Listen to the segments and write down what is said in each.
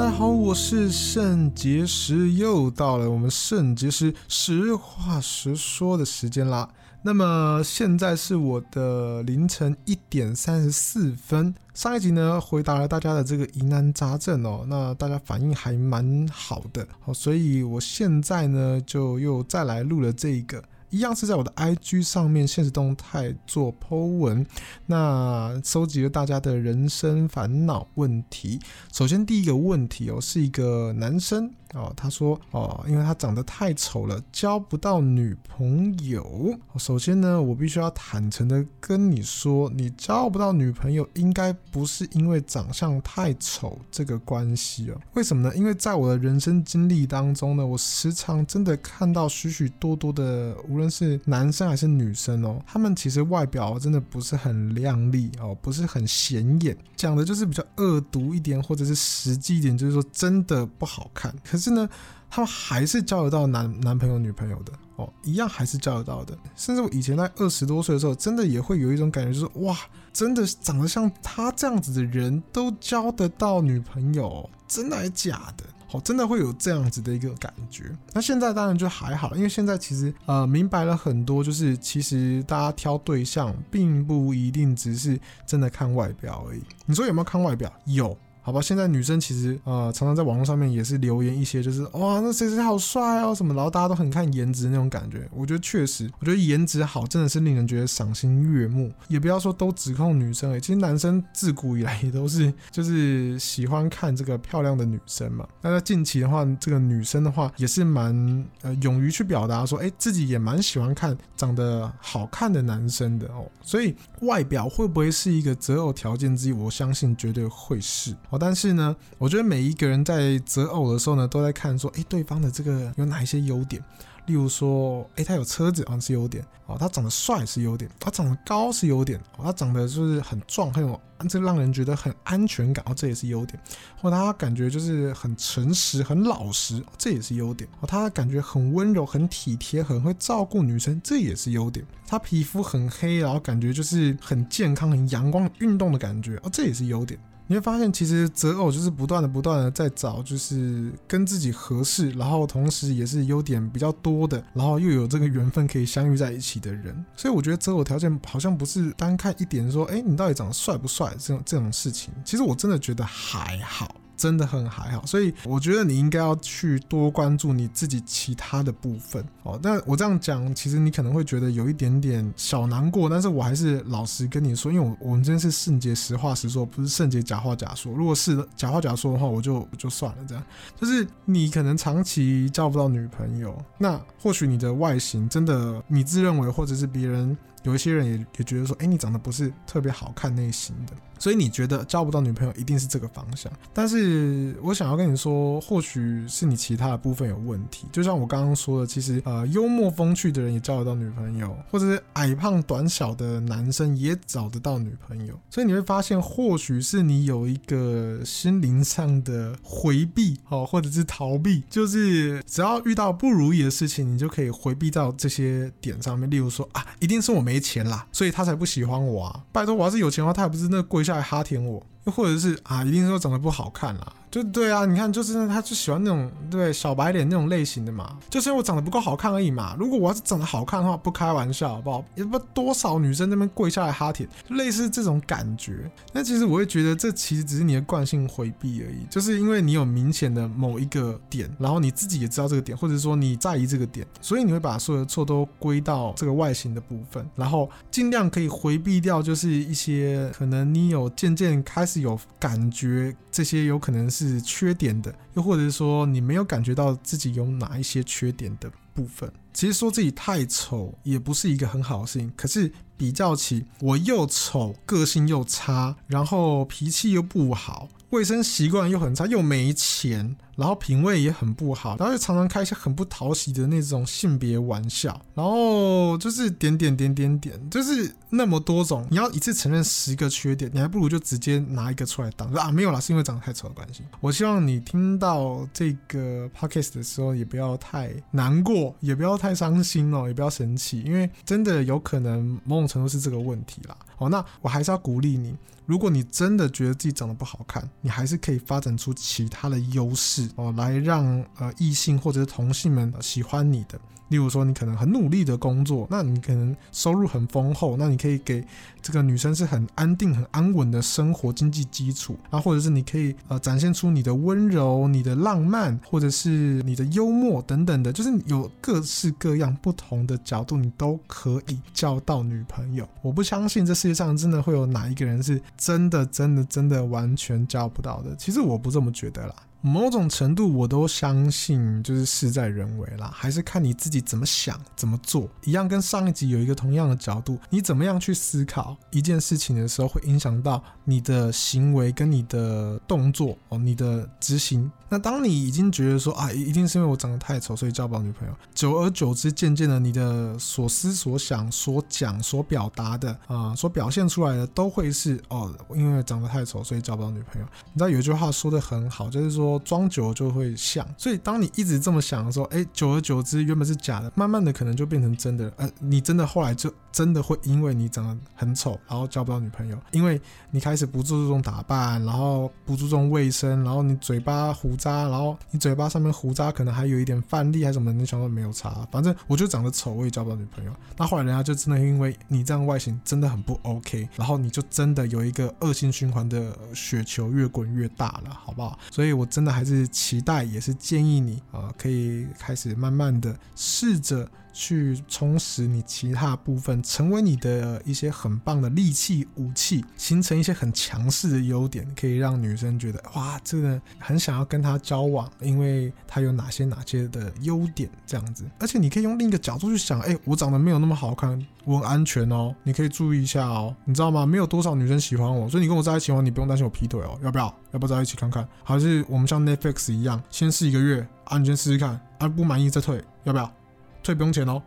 大家好，我是肾结石，又到了我们肾结石实话实说的时间啦。那么现在是我的凌晨一点三十四分。上一集呢，回答了大家的这个疑难杂症哦，那大家反应还蛮好的，好，所以我现在呢就又再来录了这一个。一样是在我的 IG 上面现实动态做 Po 文，那收集了大家的人生烦恼问题。首先第一个问题哦，是一个男生。哦，他说哦，因为他长得太丑了，交不到女朋友。首先呢，我必须要坦诚的跟你说，你交不到女朋友，应该不是因为长相太丑这个关系哦。为什么呢？因为在我的人生经历当中呢，我时常真的看到许许多多的，无论是男生还是女生哦，他们其实外表真的不是很靓丽哦，不是很显眼，讲的就是比较恶毒一点，或者是实际一点，就是说真的不好看。可是呢，他们还是交得到男男朋友、女朋友的哦，一样还是交得到的。甚至我以前在二十多岁的时候，真的也会有一种感觉，就是哇，真的长得像他这样子的人都交得到女朋友，真的还假的？哦，真的会有这样子的一个感觉。那现在当然就还好，因为现在其实呃明白了很多，就是其实大家挑对象并不一定只是真的看外表而已。你说有没有看外表？有。好吧，现在女生其实呃常常在网络上面也是留言一些，就是哇那谁谁好帅哦什么，然后大家都很看颜值那种感觉。我觉得确实，我觉得颜值好真的是令人觉得赏心悦目。也不要说都指控女生诶，其实男生自古以来也都是 就是喜欢看这个漂亮的女生嘛。那在近期的话，这个女生的话也是蛮呃勇于去表达说，哎自己也蛮喜欢看长得好看的男生的哦。所以外表会不会是一个择偶条件之一？我相信绝对会是。哦，但是呢，我觉得每一个人在择偶的时候呢，都在看说，哎，对方的这个有哪一些优点？例如说，哎，他有车子啊，是优点哦；他长得帅是优点，他长得高是优点哦；他长得就是很壮，很有这让人觉得很安全感哦，这也是优点；或者他感觉就是很诚实、很老实，这也是优点哦；他感觉很温柔、很体贴、很会照顾女生，这也是优点；他皮肤很黑，然后感觉就是很健康、很阳光、运动的感觉哦，这也是优点。你会发现，其实择偶就是不断的、不断的在找，就是跟自己合适，然后同时也是优点比较多的，然后又有这个缘分可以相遇在一起的人。所以我觉得择偶条件好像不是单看一点，说，哎，你到底长得帅不帅这种这种事情。其实我真的觉得还好。真的很还好，所以我觉得你应该要去多关注你自己其他的部分哦。那我这样讲，其实你可能会觉得有一点点小难过，但是我还是老实跟你说，因为我我们今天是圣洁实话实说，不是圣洁假话假说。如果是假话假说的话，我就就算了。这样就是你可能长期交不到女朋友，那或许你的外形真的你自认为，或者是别人。有一些人也也觉得说，哎，你长得不是特别好看类型的，所以你觉得交不到女朋友一定是这个方向。但是我想要跟你说，或许是你其他的部分有问题。就像我刚刚说的，其实呃，幽默风趣的人也交得到女朋友，或者是矮胖短小的男生也找得到女朋友。所以你会发现，或许是你有一个心灵上的回避，哦，或者是逃避，就是只要遇到不如意的事情，你就可以回避到这些点上面。例如说啊，一定是我们。没钱啦，所以他才不喜欢我啊！拜托，我要是有钱的话，他也不是那跪下来哈舔我。又或者是啊，一定说长得不好看啦，就对啊，你看，就是他就喜欢那种对小白脸那种类型的嘛，就是因为我长得不够好看而已嘛。如果我要是长得好看的话，不开玩笑好不好？也不多少女生那边跪下来哈舔，类似这种感觉。那其实我会觉得，这其实只是你的惯性回避而已，就是因为你有明显的某一个点，然后你自己也知道这个点，或者说你在意这个点，所以你会把所有的错都归到这个外形的部分，然后尽量可以回避掉，就是一些可能你有渐渐开始。有感觉这些有可能是是缺点的，又或者是说你没有感觉到自己有哪一些缺点的部分。其实说自己太丑也不是一个很好的事情，可是比较起我又丑，个性又差，然后脾气又不好。卫生习惯又很差，又没钱，然后品味也很不好，然后又常常开一些很不讨喜的那种性别玩笑，然后就是点点点点点，就是那么多种，你要一次承认十个缺点，你还不如就直接拿一个出来当说啊，没有啦，是因为长得太丑的关系。我希望你听到这个 podcast 的时候也不要太难过，也不要太伤心哦，也不要生气，因为真的有可能某种程度是这个问题啦。好，那我还是要鼓励你，如果你真的觉得自己长得不好看，你还是可以发展出其他的优势哦，来让呃异性或者是同性们喜欢你的。例如说，你可能很努力的工作，那你可能收入很丰厚，那你可以给这个女生是很安定、很安稳的生活经济基础，啊，或者是你可以呃展现出你的温柔、你的浪漫，或者是你的幽默等等的，就是有各式各样不同的角度，你都可以交到女朋友。我不相信这世界上真的会有哪一个人是真的、真的、真的完全交不到的。其实我不这么觉得啦。某种程度，我都相信，就是事在人为啦，还是看你自己怎么想、怎么做。一样跟上一集有一个同样的角度，你怎么样去思考一件事情的时候，会影响到你的行为跟你的动作哦，你的执行。那当你已经觉得说啊，一定是因为我长得太丑，所以交不到女朋友。久而久之，渐渐的，你的所思所想、所讲、所表达的啊，所表现出来的，都会是哦，因为长得太丑，所以交不到女朋友。你知道有一句话说的很好，就是说。装久了就会像，所以当你一直这么想的时候，哎，久而久之，原本是假的，慢慢的可能就变成真的。呃，你真的后来就真的会因为你长得很丑，然后交不到女朋友，因为你开始不注重打扮，然后不注重卫生，然后你嘴巴胡渣，然后你嘴巴上面胡渣可能还有一点饭粒还什么，你想说没有差，反正我就长得丑，我也交不到女朋友。那后来人家就真的因为你这样外形真的很不 OK，然后你就真的有一个恶性循环的雪球越滚越大了，好不好？所以我真的。还是期待，也是建议你啊、可以开始慢慢的试着去充实你其他部分，成为你的一些很棒的利器武器，形成一些很强势的优点，可以让女生觉得哇，这个人很想要跟他交往，因为他有哪些哪些的优点这样子。而且你可以用另一个角度去想，哎，我长得没有那么好看，我很安全哦，你可以注意一下哦，你知道吗？没有多少女生喜欢我，所以你跟我在一起的话，你不用担心我劈腿哦，要不要？要不要在一起看看？还是我们像 Netflix 一样，先试一个月，啊，你先试试看，啊，不满意再退，要不要？退不用钱哦，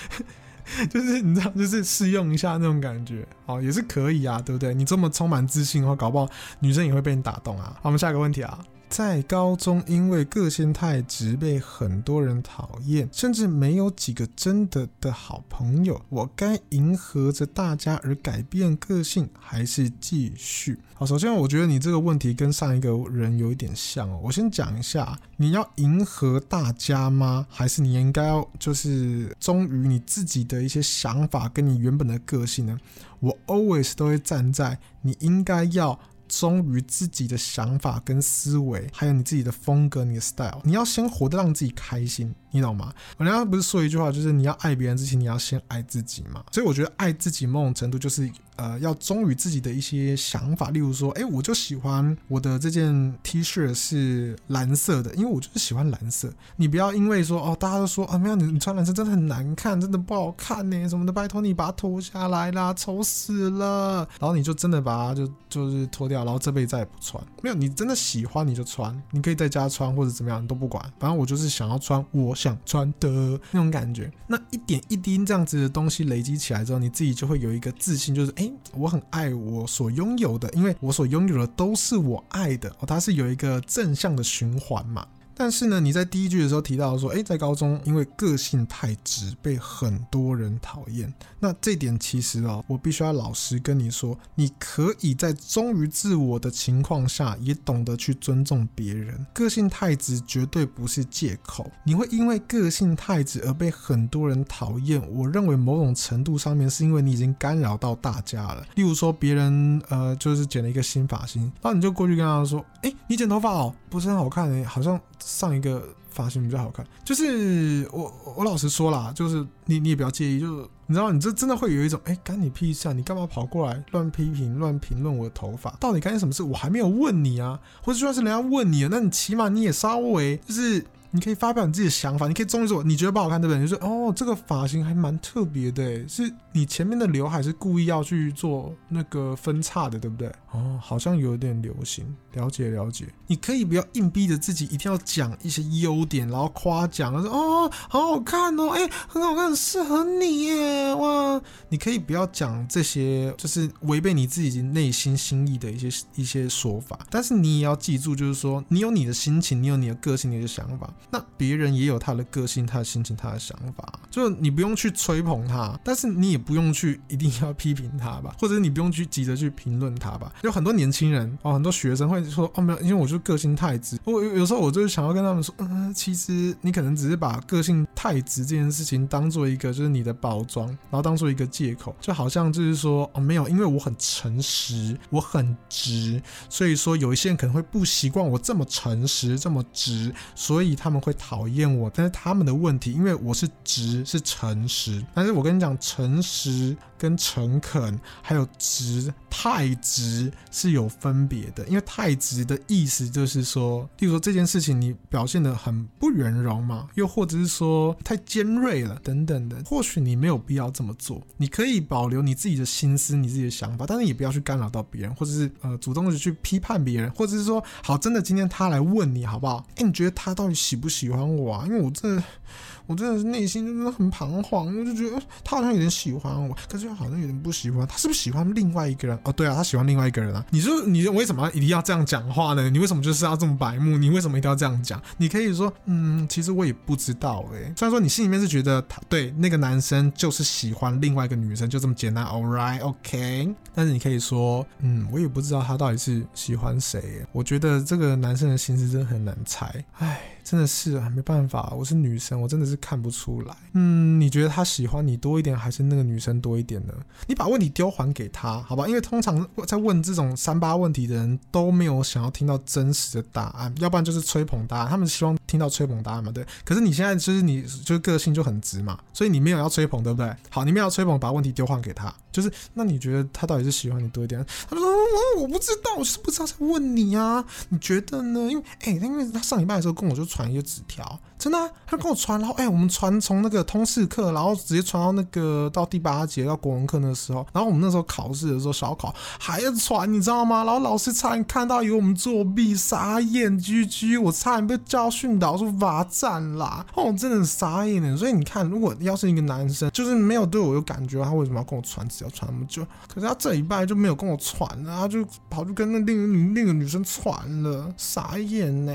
就是你知道，就是试用一下那种感觉，哦，也是可以啊，对不对？你这么充满自信的话，搞不好女生也会被你打动啊。好，我们下一个问题啊。在高中，因为个性太直，被很多人讨厌，甚至没有几个真的的好朋友。我该迎合着大家而改变个性，还是继续？好，首先我觉得你这个问题跟上一个人有一点像哦。我先讲一下，你要迎合大家吗？还是你应该要就是忠于你自己的一些想法，跟你原本的个性呢？我 always 都会站在你应该要。忠于自己的想法跟思维，还有你自己的风格、你的 style，你要先活得让自己开心。你懂吗？我刚刚不是说一句话，就是你要爱别人之前，你要先爱自己嘛。所以我觉得爱自己某种程度就是，呃，要忠于自己的一些想法。例如说，哎，我就喜欢我的这件 T 恤是蓝色的，因为我就是喜欢蓝色。你不要因为说，哦，大家都说啊，没有你，你穿蓝色真的很难看，真的不好看呢，什么的，拜托你把它脱下来啦，丑死了。然后你就真的把它就就是脱掉，然后这辈子再也不穿。没有，你真的喜欢你就穿，你可以在家穿或者怎么样，你都不管。反正我就是想要穿我想穿的那种感觉，那一点一滴这样子的东西累积起来之后，你自己就会有一个自信，就是诶，我很爱我所拥有的，因为我所拥有的都是我爱的哦，它是有一个正向的循环嘛。但是呢，你在第一句的时候提到说，诶，在高中因为个性太直，被很多人讨厌。那这点其实哦，我必须要老实跟你说，你可以在忠于自我的情况下，也懂得去尊重别人。个性太直绝对不是借口。你会因为个性太直而被很多人讨厌，我认为某种程度上面是因为你已经干扰到大家了。例如说，别人呃就是剪了一个新发型，然后你就过去跟他说，诶，你剪头发哦，不是很好看诶，好像。上一个发型比较好看，就是我我老实说啦，就是你你也不要介意，就是你知道你这真的会有一种哎，干你屁事啊！你干嘛跑过来乱批评、乱评论我的头发？到底干你什么事？我还没有问你啊，或者就算是人家问你了，那你起码你也稍微就是。你可以发表你自己的想法，你可以忠于自我，你觉得不好看对不对？你就说哦，这个发型还蛮特别的，是你前面的刘海是故意要去做那个分叉的，对不对？哦，好像有点流行，了解了解。你可以不要硬逼着自己一定要讲一些优点，然后夸奖，说哦，好好看哦，哎，很好看，很适合你耶，哇！你可以不要讲这些，就是违背你自己内心心意的一些一些说法，但是你也要记住，就是说你有你的心情，你有你的个性，你的想法。那别人也有他的个性、他的心情、他的想法，就你不用去吹捧他，但是你也不用去一定要批评他吧，或者你不用去急着去评论他吧。有很多年轻人哦，很多学生会说哦，没有，因为我就个性太直。我有时候我就是想要跟他们说，嗯，其实你可能只是把个性太直这件事情当做一个就是你的包装，然后当做一个借口，就好像就是说哦，没有，因为我很诚实，我很直，所以说有一些人可能会不习惯我这么诚实，这么直，所以他们会讨厌我。但是他们的问题，因为我是直，是诚实，但是我跟你讲，诚实跟诚恳还有直，太直是有分别的，因为太直的意思就是说，例如说这件事情你表现得很不圆融嘛，又或者是说太尖锐了等等的，或许你没有必要这么做，你可以保留你自己的心思、你自己的想法，但是也不要去干扰到别人，或者是呃主动的去批判别人，或者是说好，真的今天他来问你好不好？哎，你觉得他到底喜不喜欢我啊？因为我这。我真的是内心真的很彷徨，我就觉得他好像有点喜欢我，可是又好像有点不喜欢。他是不是喜欢另外一个人？哦，对啊，他喜欢另外一个人啊。你说你为什么一定要这样讲话呢？你为什么就是要这么白目？你为什么一定要这样讲？你可以说，嗯，其实我也不知道诶、欸。虽然说你心里面是觉得他对那个男生就是喜欢另外一个女生，就这么简单，All right，OK。但是你可以说，嗯，我也不知道他到底是喜欢谁、我觉得这个男生的心思真的很难猜，唉。真的是啊，没办法，我是女生，我真的是看不出来。嗯，你觉得他喜欢你多一点，还是那个女生多一点呢？你把问题丢还给他，好吧？因为通常在问这种三八问题的人都没有想要听到真实的答案，要不然就是吹捧答案，他们希望听到吹捧答案嘛，对。可是你现在就是你就是个性就很直嘛，所以你没有要吹捧，对不对？好，你没有要吹捧，把问题丢还给他，就是那你觉得他到底是喜欢你多一点？他说我我不知道，我是不知道在问你啊，你觉得呢？因为哎，因为他上礼拜的时候跟我就。传一个纸条，真的、他跟我传，然后哎、我们传从那个通识课，然后直接传到那个到第八节到国文课那时候，然后我们那时候考试的时候小考还要传，你知道吗？然后老师差点看到以为我们作弊，傻眼居居，我差点被教训导说罚站啦，哦，真的傻眼了。所以你看，如果要是一个男生，就是没有对我有感觉，他为什么要跟我传纸条传那么久？可是他这一拜就没有跟我传了，他就跑去跟那另另一个女生传了，傻眼呢。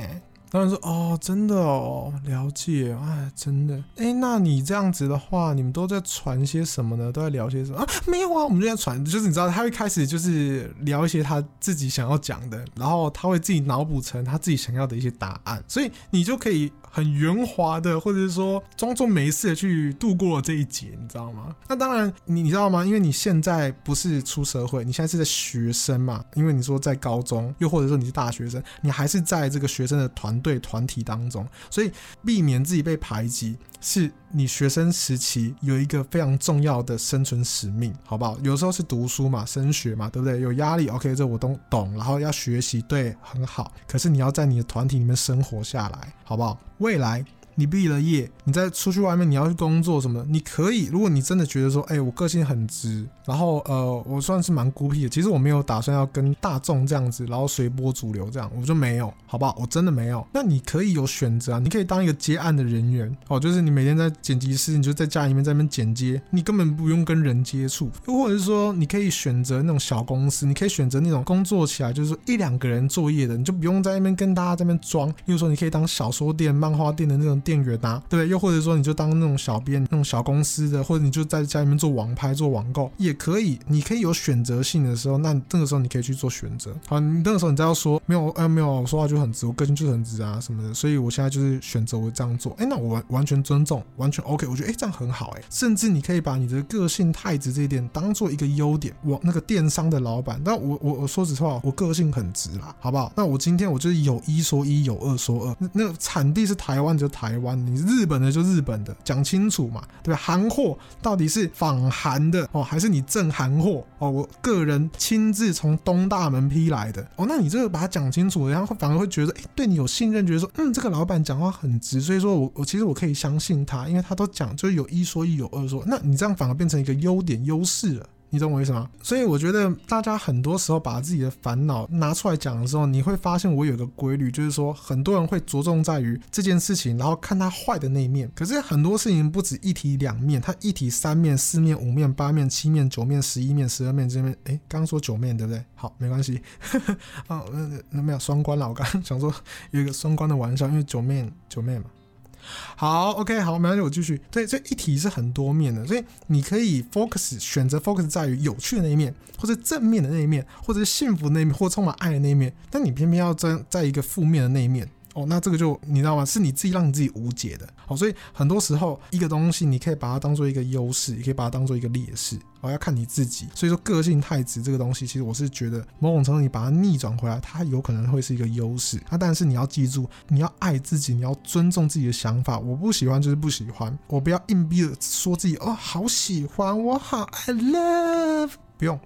当然说哦，真的哦，了解，哎，真的，哎，那你这样子的话，你们都在传些什么呢？都在聊些什么啊？没有啊，我们就在传，就是你知道，他会开始就是聊一些他自己想要讲的，然后他会自己脑补成他自己想要的一些答案，所以你就可以。很圆滑的，或者是说装作没事的去度过这一劫，你知道吗？那当然，你你知道吗？因为你现在不是出社会，你现在是在学生嘛。因为你说在高中，又或者说你是大学生，你还是在这个学生的团队团体当中，所以避免自己被排挤，是你学生时期有一个非常重要的生存使命，好不好？有时候是读书嘛，升学嘛，对不对？有压力，OK，这我都懂。然后要学习，对，很好。可是你要在你的团体里面生活下来，好不好？未来。你毕了业，你再出去外面，你要去工作什么的？你可以，如果你真的觉得说，哎、我个性很直，然后呃，我算是蛮孤僻的。其实我没有打算要跟大众这样子，然后随波逐流这样，我就没有，好不好？我真的没有。那你可以有选择啊，你可以当一个接案的人员哦，就是你每天在剪辑室，你就在家里面在那边剪接，你根本不用跟人接触。又或者是说，你可以选择那种小公司，你可以选择那种工作起来就是一两个人作业的，你就不用在那边跟大家在那边装。又说，你可以当小说店、漫画店的那种。店员啊，对，又或者说你就当那种小编，那种小公司的，或者你就在家里面做网拍、做网购也可以。你可以有选择性的时候，那这个时候你可以去做选择。好，你那个时候你再要说没有，哎，没有，我说话就很直，我个性就很直啊什么的，所以我现在就是选择我这样做。哎，那我完完全尊重，完全 OK，我觉得哎这样很好哎。甚至你可以把你的个性太直这一点当做一个优点。我那个电商的老板，但我我我说实话，我个性很直啦，好不好？那我今天我就是有一说一，有二说二。那那产地是台湾就台台湾，你日本的就日本的，讲清楚嘛，对吧？韩货到底是仿韩的哦，还是你正韩货哦？我个人亲自从东大门批来的哦，那你这个把它讲清楚，然后反而会觉得，哎，对你有信任，觉得说，嗯，这个老板讲话很直，所以说我我其实我可以相信他，因为他都讲，就是有一说一，有二说，那你这样反而变成一个优点优势了。你懂我意思吗？所以我觉得大家很多时候把自己的烦恼拿出来讲的时候，你会发现我有个规律，就是说很多人会着重在于这件事情，然后看他坏的那一面。可是很多事情不止一体两面，它一体三面、四面、五面、八面、七面、九面、十一面、十二面这边。哎，刚说九面对不对？好，没关系。哦，那那没有双关了。我刚想说有一个双关的玩笑，因为九面九面嘛。好，OK，好，没关系，我继续。对，这一题是很多面的，所以你可以 focus 选择 focus 在于有趣的那一面，或者正面的那一面，或者是幸福那一面，或充满爱的那一面。但你偏偏要在在一个负面的那一面。哦，那这个就你知道吗？是你自己让你自己无解的。好，所以很多时候一个东西，你可以把它当做一个优势，也可以把它当做一个劣势。哦，要看你自己。所以说，个性太直这个东西，其实我是觉得某种程度你把它逆转回来，它有可能会是一个优势。那但是你要记住，你要爱自己，你要尊重自己的想法。我不喜欢就是不喜欢，我不要硬逼着说自己哦，好喜欢，我好 I love，不用。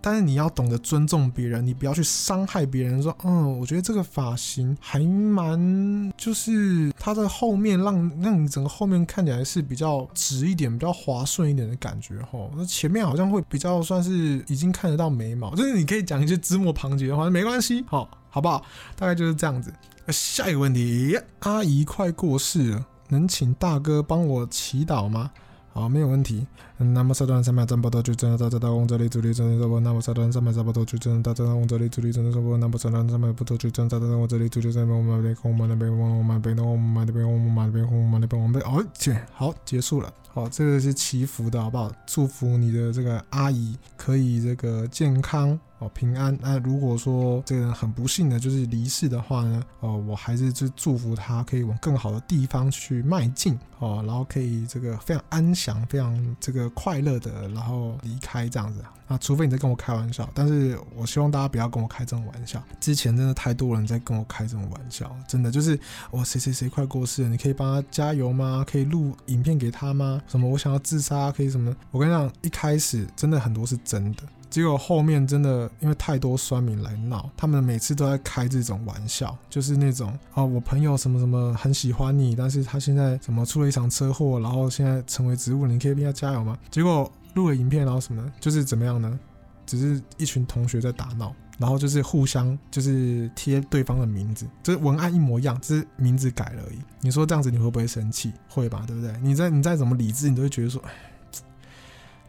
但是你要懂得尊重别人，你不要去伤害别人。说，嗯，我觉得这个发型还蛮，就是它的后面让让你整个后面看起来是比较直一点、比较滑顺一点的感觉吼。那前面好像会比较算是已经看得到眉毛，就是你可以讲一些枝末旁节的话，没关系，好，好不好？大概就是这样子。下一个问题，阿姨快过世了，能请大哥帮我祈祷吗？好，没有问题。那么，杀断三百战不到就真的大战大王这里主力真的说不。那么，杀断三百战不到就真的大战大王这里主力真的说不。那么，杀断三百不多就真的大战大王这里主力真的说不。我们那边，我们那边，我们那边，我们那边，我们那边，我们那边。哦，好，结束了。好，这个是祈福的好不好？祝福你的这个阿姨可以这个健康哦，平安。那如果说这个人很不幸的就是离世的话呢，哦，我还是就祝福他可以往更好的地方去迈进哦，然后可以这个非常安详，非常这个快乐的，然后离开这样子啊。除非你在跟我开玩笑，但是我希望大家不要跟我开这种玩笑。之前真的太多人在跟我开这种玩笑，真的就是哇，谁谁谁快过世了，你可以帮他加油吗？可以录影片给他吗？什么我想要自杀可以什么？我跟你讲，一开始真的很多是真的，结果后面真的因为太多酸民来闹，他们每次都在开这种玩笑，就是那种啊，我朋友什么什么很喜欢你，但是他现在怎么出了一场车祸，然后现在成为植物人，你可以帮他加油吗？结果。录了影片，然后什么，就是怎么样呢？只是一群同学在打闹，然后就是互相就是贴对方的名字，就是文案一模一样，只是名字改了而已。你说这样子你会不会生气？会吧，对不对？你再你再怎么理智，你都会觉得说，哎，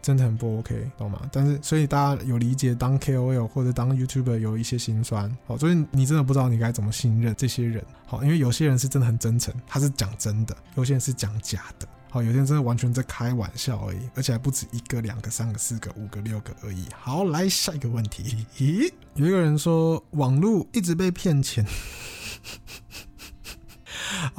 真的很不 OK，懂吗？但是所以大家有理解当 KOL 或者当 YouTuber 有一些心酸，好，所以你真的不知道你该怎么信任这些人，好，因为有些人是真的很真诚，他是讲真的；有些人是讲假的。好，有些人真的完全在开玩笑而已，而且还不止一个、两个、三个、四个、五个、六个而已。好，来下一个问题。咦，有一个人说网络一直被骗钱。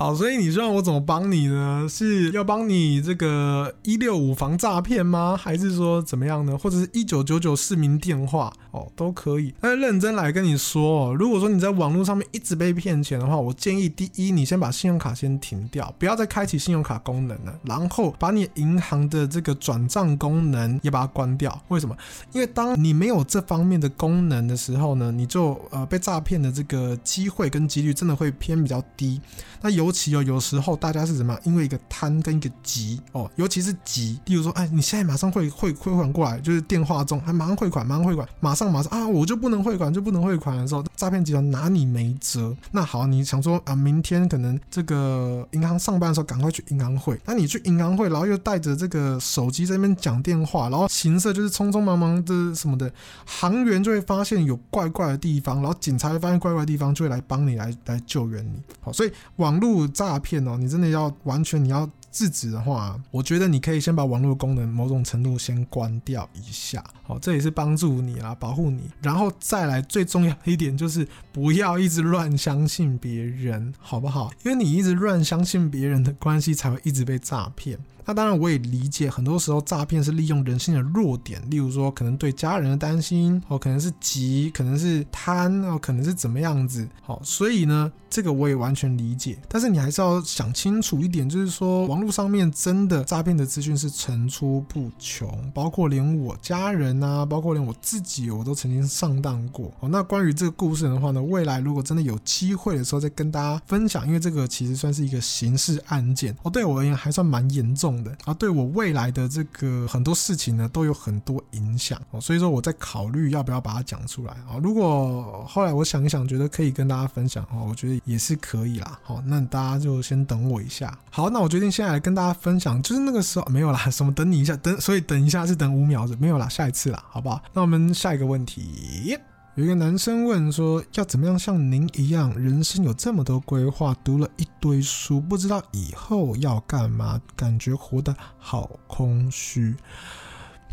好，所以你说让我怎么帮你呢？是要帮你这个一六五防诈骗吗？还是说怎么样呢？或者是一九九九市民电话哦，都可以。但是认真来跟你说，如果说你在网络上面一直被骗钱的话，我建议第一，你先把信用卡先停掉，不要再开启信用卡功能了，然后把你银行的这个转账功能也把它关掉。为什么？因为当你没有这方面的功能的时候呢，你就呃被诈骗的这个机会跟几率真的会偏比较低。那有其哦，有时候大家是怎么？因为一个贪跟一个急哦，尤其是急，例如说，哎，你现在马上汇汇汇款过来，就是电话中，还马上汇款，马上汇款，马上马上啊，我就不能汇款，就不能汇款的时候，诈骗集团拿你没辙。那好，你想说啊，明天可能这个银行上班的时候，赶快去银行汇。那你去银行汇，然后又带着这个手机在那边讲电话，然后行色就是匆匆忙忙的什么的，行员就会发现有怪怪的地方，然后警察会发现怪怪的地方，就会来帮你来来救援你。好，所以网络诈骗哦，你真的要完全你要制止的话，我觉得你可以先把网络功能某种程度先关掉一下，好，这也是帮助你啦，保护你，然后再来最重要一点就是不要一直乱相信别人，好不好？因为你一直乱相信别人的关系，才会一直被诈骗。那当然，我也理解，很多时候诈骗是利用人性的弱点，例如说可能对家人的担心，哦，可能是急，可能是贪，哦，可能是怎么样子，好，所以呢，这个我也完全理解。但是你还是要想清楚一点，就是说网络上面真的诈骗的资讯是层出不穷，包括连我家人啊，包括连我自己，我都曾经上当过。哦，那关于这个故事的话呢，未来如果真的有机会的时候再跟大家分享，因为这个其实算是一个刑事案件，哦，对我而言还算蛮严重的。啊，对我未来的这个很多事情呢，都有很多影响哦，所以说我在考虑要不要把它讲出来啊。如果后来我想一想，觉得可以跟大家分享哦，我觉得也是可以啦。好，那大家就先等我一下。好，那我决定现在来跟大家分享，就是那个时候没有啦，什么等你一下，等，所以等一下是等五秒钟，没有啦，下一次啦，好不好？那我们下一个问题。有一个男生问说：“要怎么样像您一样，人生有这么多规划，读了一堆书，不知道以后要干嘛，感觉活得好空虚。”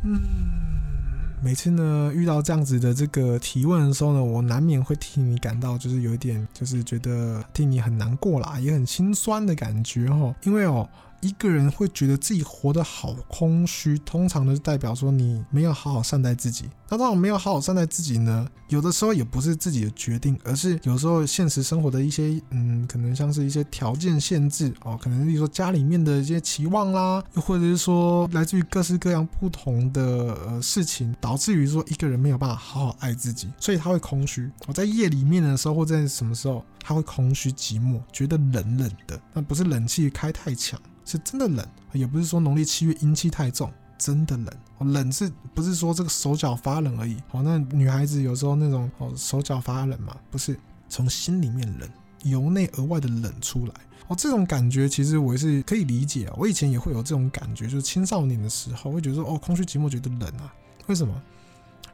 嗯，每次呢遇到这样子的这个提问的时候呢，我难免会替你感到就是有一点，就是觉得替你很难过啦，也很心酸的感觉哈，因为哦。一个人会觉得自己活得好空虚，通常都是代表说你没有好好善待自己。那当然没有好好善待自己呢，有的时候也不是自己的决定，而是有时候现实生活的一些，嗯，可能像是一些条件限制哦，可能例如说家里面的一些期望啦，又或者是说来自于各式各样不同的呃事情，导致于说一个人没有办法好好爱自己，所以他会空虚。我在夜里面的时候，或在什么时候，他会空虚寂寞，觉得冷冷的，那不是冷气开太强。是真的冷，也不是说农历七月阴气太重，真的冷。冷是不是说这个手脚发冷而已？哦，那女孩子有时候那种哦手脚发冷嘛，不是从心里面冷，由内而外的冷出来。哦，这种感觉其实我也是可以理解啊。我以前也会有这种感觉，就是青少年的时候会觉得说哦，空虚寂寞，觉得冷啊。为什么？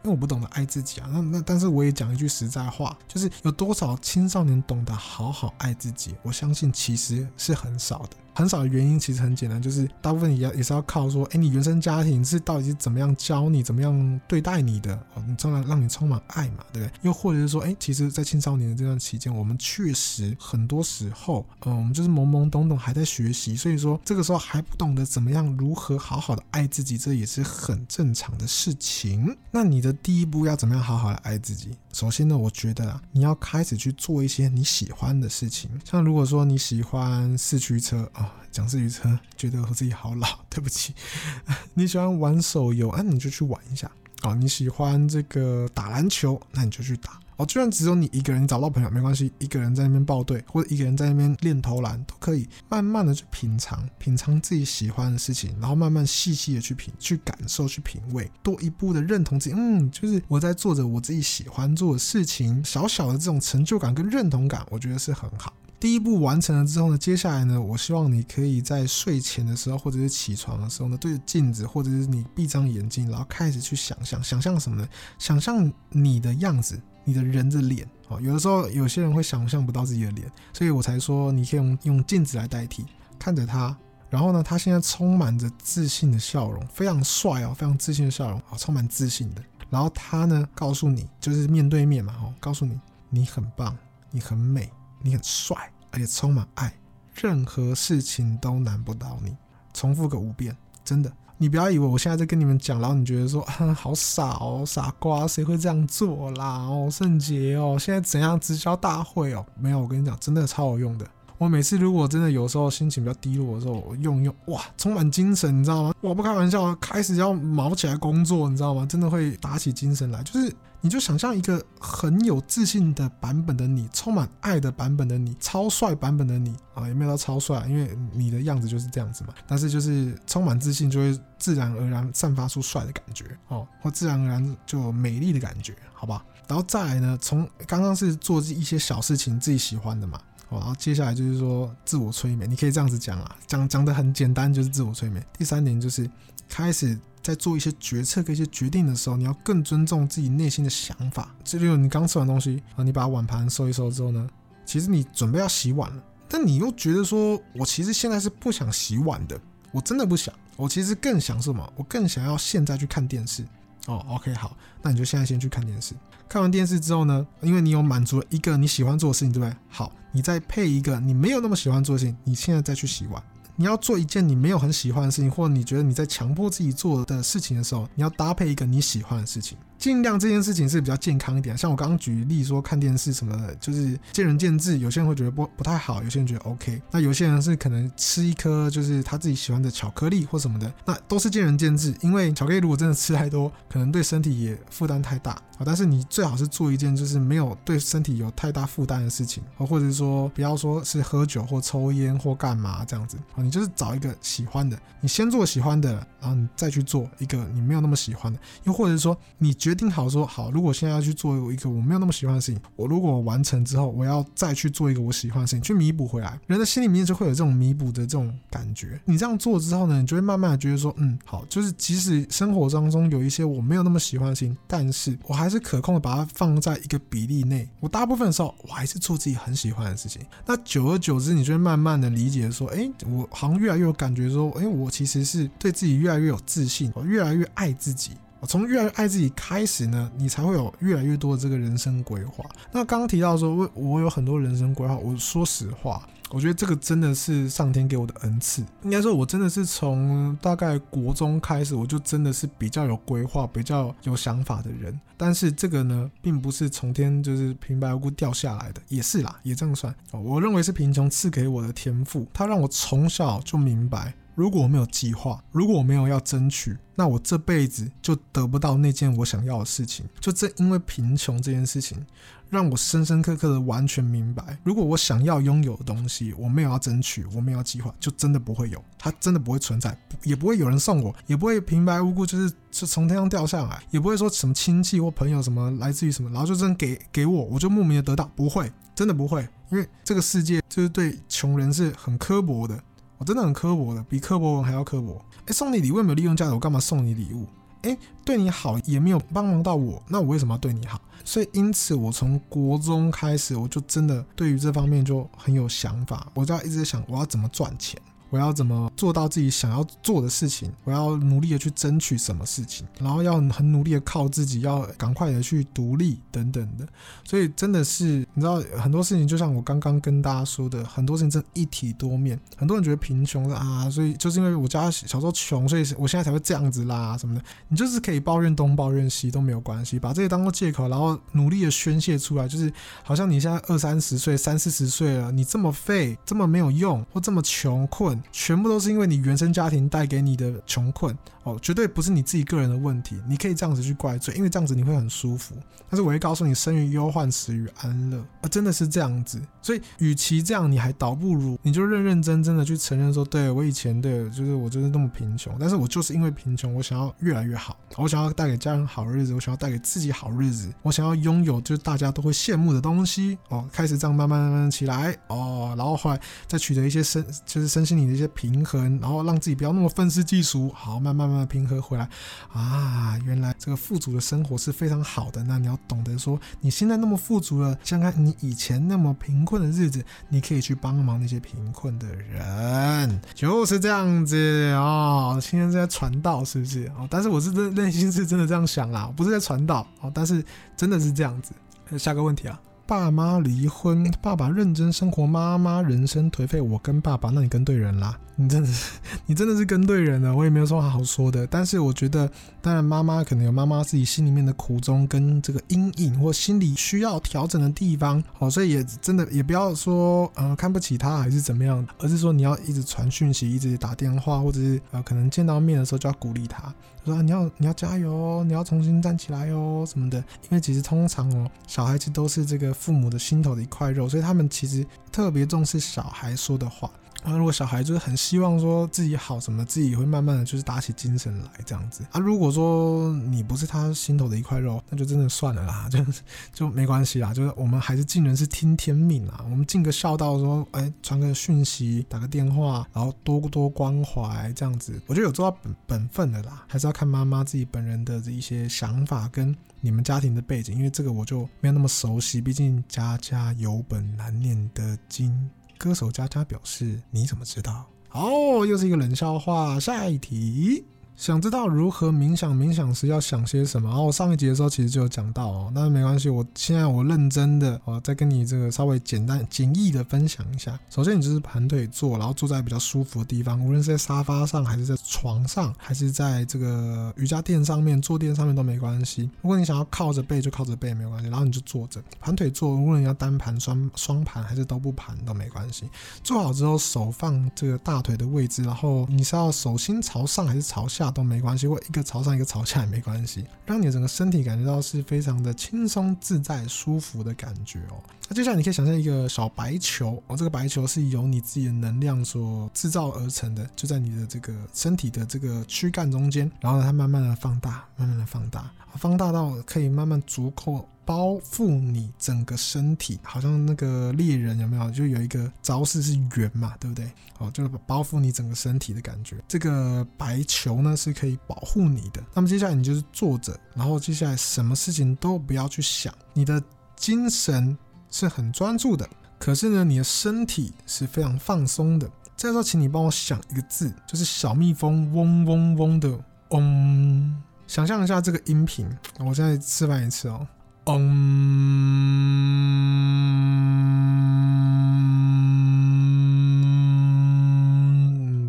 因为我不懂得爱自己啊。那那但是我也讲一句实在话，就是有多少青少年懂得好好爱自己？我相信其实是很少的。很少的原因其实很简单，就是大部分也要也是要靠说，哎，你原生家庭是到底是怎么样教你，怎么样对待你的，哦，你从来让你充满爱嘛，对不对？又或者是说，哎，其实，在青少年的这段期间，我们确实很多时候，嗯，我们就是懵懵懂懂还在学习，所以说这个时候还不懂得怎么样如何好好的爱自己，这也是很正常的事情。那你的第一步要怎么样好好的爱自己？首先呢，我觉得啊，你要开始去做一些你喜欢的事情，像如果说你喜欢四驱车啊。讲四驱车，觉得我自己好老，对不起。你喜欢玩手游，啊，你就去玩一下。哦，你喜欢这个打篮球，那你就去打。哦，就算只有你一个人，找到朋友没关系，一个人在那边报队，或者一个人在那边练投篮都可以。慢慢的去品尝，品尝自己喜欢的事情，然后慢慢细细的去品、去感受、去品味，多一步的认同自己。嗯，就是我在做着我自己喜欢做的事情，小小的这种成就感跟认同感，我觉得是很好。第一步完成了之后呢，接下来呢，我希望你可以在睡前的时候，或者是起床的时候呢，对着镜子，或者是你闭上眼睛，然后开始去想象，想象什么呢？想象你的样子，你的人的脸。哦，有的时候有些人会想象不到自己的脸，所以我才说你可以用用镜子来代替，看着他，然后呢，他现在充满着自信的笑容，非常帅哦，非常自信的笑容，哦，充满自信的。然后他呢，告诉你，就是面对面嘛，哦，告诉你，你很棒，你很美。你很帅，而且充满爱，任何事情都难不倒你。重复个五遍，真的，你不要以为我现在在跟你们讲，然后你觉得说，哼，好傻哦，傻瓜，谁会这样做啦？哦，圣洁哦，现在怎样直销大会哦？没有，我跟你讲，真的超有用的。我每次如果真的有时候心情比较低落的时候，我用用，哇，充满精神，你知道吗？我不开玩笑，开始要卯起来工作，你知道吗？真的会打起精神来，就是。你就想象一个很有自信的版本的你，充满爱的版本的你，超帅版本的你啊，也没有到超帅，因为你的样子就是这样子嘛。但是就是充满自信，就会自然而然散发出帅的感觉哦，或自然而然就美丽的感觉，好吧？然后再来呢，从刚刚是做一些小事情自己喜欢的嘛，然后接下来就是说自我催眠，你可以这样子讲啊，讲讲的很简单，就是自我催眠。第三点就是开始。在做一些决策跟一些决定的时候，你要更尊重自己内心的想法。就例如你刚吃完东西啊，你把碗盘收一收之后呢，其实你准备要洗碗了，但你又觉得说，我其实现在是不想洗碗的，我真的不想，我其实更想什么？我更想要现在去看电视。哦，OK，好，那你就现在先去看电视。看完电视之后呢，因为你有满足了一个你喜欢做的事情，对不对？好，你再配一个你没有那么喜欢做的事情，你现在再去洗碗。你要做一件你没有很喜欢的事情，或者你觉得你在强迫自己做的事情的时候，你要搭配一个你喜欢的事情。尽量这件事情是比较健康一点，像我刚刚举例说看电视什么的，就是见仁见智。有些人会觉得不不太好，有些人觉得 OK。那有些人是可能吃一颗就是他自己喜欢的巧克力或什么的，那都是见仁见智。因为巧克力如果真的吃太多，可能对身体也负担太大啊。但是你最好是做一件就是没有对身体有太大负担的事情啊，或者是说不要说是喝酒或抽烟或干嘛这样子啊。你就是找一个喜欢的，你先做喜欢的，然后你再去做一个你没有那么喜欢的，又或者是说你觉定好说好，如果现在要去做一个我没有那么喜欢的事情，我如果完成之后，我要再去做一个我喜欢的事情，去弥补回来。人的心里面就会有这种弥补的这种感觉。你这样做之后呢，你就会慢慢的觉得说，嗯，好，就是即使生活当中有一些我没有那么喜欢的事情，但是我还是可控的把它放在一个比例内。我大部分的时候，我还是做自己很喜欢的事情。那久而久之，你就会慢慢的理解说，哎，我好像越来越有感觉说，哎，我其实是对自己越来越有自信，我越来越爱自己。从越来越爱自己开始呢，你才会有越来越多的这个人生规划。那刚刚提到说，我我有很多人生规划。我说实话，我觉得这个真的是上天给我的恩赐。应该说，我真的是从大概国中开始，我就真的是比较有规划、比较有想法的人。但是这个呢，并不是从天就是平白无故掉下来的，也是啦，也这样算。我认为是贫穷赐给我的天赋，它让我从小就明白。如果我没有计划，如果我没有要争取，那我这辈子就得不到那件我想要的事情。就正因为贫穷这件事情，让我深深刻刻的完全明白，如果我想要拥有的东西，我没有要争取，我没有要计划，就真的不会有，它真的不会存在，也不会有人送我，也不会平白无故就是就从天上掉下来，也不会说什么亲戚或朋友什么来自于什么，然后就真给给我，我就莫名的得到，不会，真的不会，因为这个世界就是对穷人是很刻薄的。我真的很刻薄的，比刻薄文还要刻薄。哎，送你礼物没有利用价值，我干嘛送你礼物？哎，对你好也没有帮忙到我，那我为什么要对你好？所以因此，我从国中开始，我就真的对于这方面就很有想法，我就要一直想我要怎么赚钱。我要怎么做到自己想要做的事情？我要努力的去争取什么事情，然后要很努力的靠自己，要赶快的去独立等等的。所以真的是，你知道很多事情，就像我刚刚跟大家说的，很多事情真一体多面。很多人觉得贫穷的啊，所以就是因为我家小时候穷，所以我现在才会这样子啦什么的。你就是可以抱怨东抱怨西都没有关系，把这些当做借口，然后努力的宣泄出来，就是好像你现在二三十岁、三四十岁了，你这么废，这么没有用，或这么穷困。全部都是因为你原生家庭带给你的穷困哦，绝对不是你自己个人的问题。你可以这样子去怪罪，因为这样子你会很舒服。但是我会告诉你，生于忧患，死于安乐啊，真的是这样子。所以，与其这样，你还倒不如你就认认真真的去承认说，对，我以前对，就是我就是那么贫穷，但是我就是因为贫穷，我想要越来越好，我想要带给家人好日子，我想要带给自己好日子，我想要拥有就是大家都会羡慕的东西哦，开始这样慢慢慢慢起来哦，然后后来再取得一些身就是身心灵一些。平衡，然后让自己不要那么愤世嫉俗，好，慢慢慢慢平和回来啊！原来这个富足的生活是非常好的。那你要懂得说，你现在那么富足了，想看你以前那么贫困的日子，你可以去帮忙那些贫困的人，就是这样子哦。现在是在传道，是不是？哦，但是我是真内心是真的这样想啦，不是在传道哦，但是真的是这样子。下个问题啊。爸妈离婚，爸爸认真生活，妈妈人生颓废。我跟爸爸，那你跟对人啦，你真的是，你真的是跟对人了。我也没有什么好说的，但是我觉得，当然妈妈可能有妈妈自己心里面的苦衷跟这个阴影，或心理需要调整的地方。好，所以也真的也不要说呃看不起他还是怎么样，而是说你要一直传讯息，一直打电话，或者是呃可能见到面的时候就要鼓励他。说你要你要加油，你要重新站起来哦什么的，因为其实通常哦，小孩子都是这个父母的心头的一块肉，所以他们其实特别重视小孩说的话。那，如果小孩就是很希望说自己好什么，自己也会慢慢的就是打起精神来这样子啊。如果说你不是他心头的一块肉，那就真的算了啦，就就没关系啦。就是我们还是尽人事听天命啊，我们尽个孝道，说哎传个讯息，打个电话，然后多多关怀这样子，我觉得有做到本本分的啦。还是要看妈妈自己本人的这一些想法跟你们家庭的背景，因为这个我就没有那么熟悉，毕竟家家有本难念的经。歌手渣渣表示：“你怎么知道？”哦，又是一个冷笑话。下一题。想知道如何冥想？冥想时要想些什么？然后我上一集的时候其实就有讲到哦，那没关系，我现在我认真的哦，再跟你这个稍微简单简易的分享一下。首先，你就是盘腿坐，然后坐在比较舒服的地方，无论是在沙发上，还是在床上，还是在这个瑜伽垫上面、坐垫上面都没关系。如果你想要靠着背，就靠着背没有关系。然后你就坐着，盘腿坐，无论你要单盘、双双盘还是都不盘都没关系。坐好之后，手放这个大腿的位置，然后你是要手心朝上还是朝下？下都没关系，或一个朝上一个朝下也没关系，让你整个身体感觉到是非常的轻松自在、舒服的感觉哦。那接下来你可以想象一个小白球哦，这个白球是由你自己的能量所制造而成的，就在你的这个身体的这个躯干中间，然后呢，它慢慢的放大，慢慢的放大，放大到可以慢慢足够。包覆你整个身体，好像那个猎人有没有？就有一个招式是圆嘛，对不对？哦，就是包覆你整个身体的感觉。这个白球呢是可以保护你的。那么接下来你就是坐着，然后接下来什么事情都不要去想，你的精神是很专注的，可是呢，你的身体是非常放松的。这时候，请你帮我想一个字，就是小蜜蜂嗡嗡嗡的嗡。想象一下这个音频，我现在示范一次哦。嗯，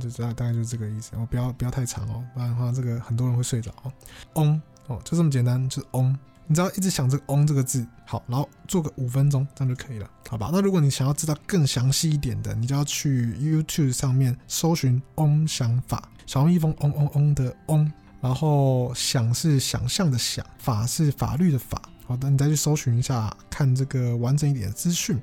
就大大概就是这个意思。哦，不要不要太长哦，不然的话这个很多人会睡着哦。嗡哦，就这么简单，就是嗡。你只要一直想这个嗡这个字，好，然后做个五分钟，这样就可以了，好吧？那如果你想要知道更详细一点的，你就要去 YouTube 上面搜寻嗡想法，小蜜蜂嗡嗡嗡的嗡，然后想是想象的想，法是法律的法。好的，你再去搜寻一下，看这个完整一点的资讯。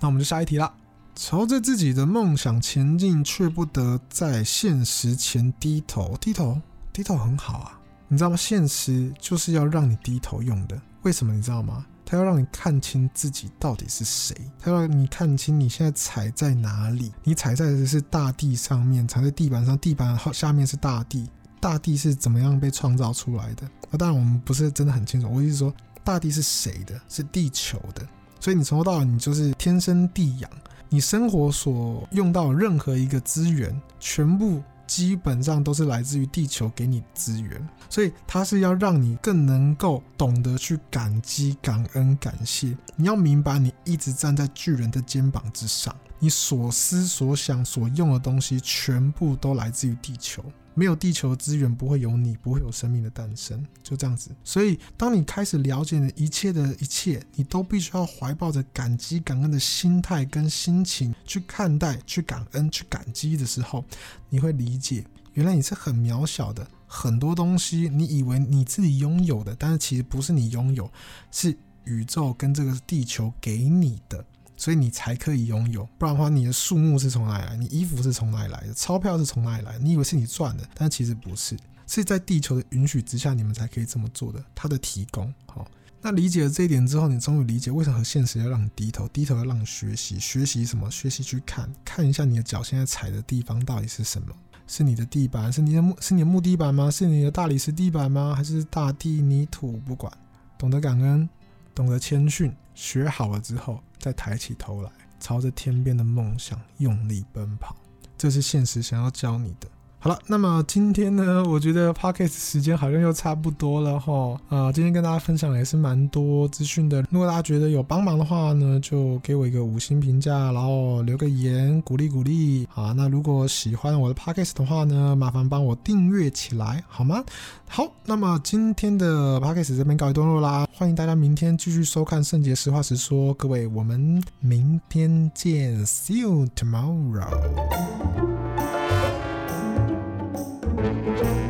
那我们就下一题啦。朝着自己的梦想前进，却不得在现实前低头。低头，低头很好啊，你知道吗？现实就是要让你低头用的。为什么？你知道吗？它要让你看清自己到底是谁，它要你看清你现在踩在哪里。你踩在的是大地上面，踩在地板上，地板下面是大地，大地是怎么样被创造出来的？那当然，我们不是真的很清楚。我意思说。大地是谁的？是地球的，所以你从头到尾你就是天生地养，你生活所用到任何一个资源，全部基本上都是来自于地球给你资源，所以它是要让你更能够懂得去感激、感恩、感谢。你要明白，你一直站在巨人的肩膀之上，你所思所想所用的东西，全部都来自于地球。没有地球资源，不会有你，不会有生命的诞生，就这样子。所以，当你开始了解一切的一切，你都必须要怀抱着感激、感恩的心态跟心情去看待、去感恩、去感激的时候，你会理解，原来你是很渺小的。很多东西，你以为你自己拥有的，但是其实不是你拥有，是宇宙跟这个地球给你的。所以你才可以拥有，不然的话，你的树木是从哪里来？你衣服是从哪里来的？钞票是从哪里来的？你以为是你赚的，但其实不是，是在地球的允许之下，你们才可以这么做的。它的提供，好，那理解了这一点之后，你终于理解为什么现实要让你低头，低头要让你学习，学习什么？学习去看看一下你的脚现在踩的地方到底是什么？是你的地板，是你的木，是你的木地板吗？是你的大理石地板吗？还是大地泥土？不管，懂得感恩，懂得谦逊，学好了之后。再抬起头来，朝着天边的梦想用力奔跑，这是现实想要教你的。好了，那么今天呢，我觉得 podcast 时间好像又差不多了哈。啊、今天跟大家分享的也是蛮多资讯的。如果大家觉得有帮忙的话呢，就给我一个五星评价，然后留个言鼓励鼓励。好，那如果喜欢我的 podcast 的话呢，麻烦帮我订阅起来好吗？好，那么今天的 podcast 这边告一段落啦。欢迎大家明天继续收看圣杰实话实说。各位，我们明天见，See you tomorrow。Thank you.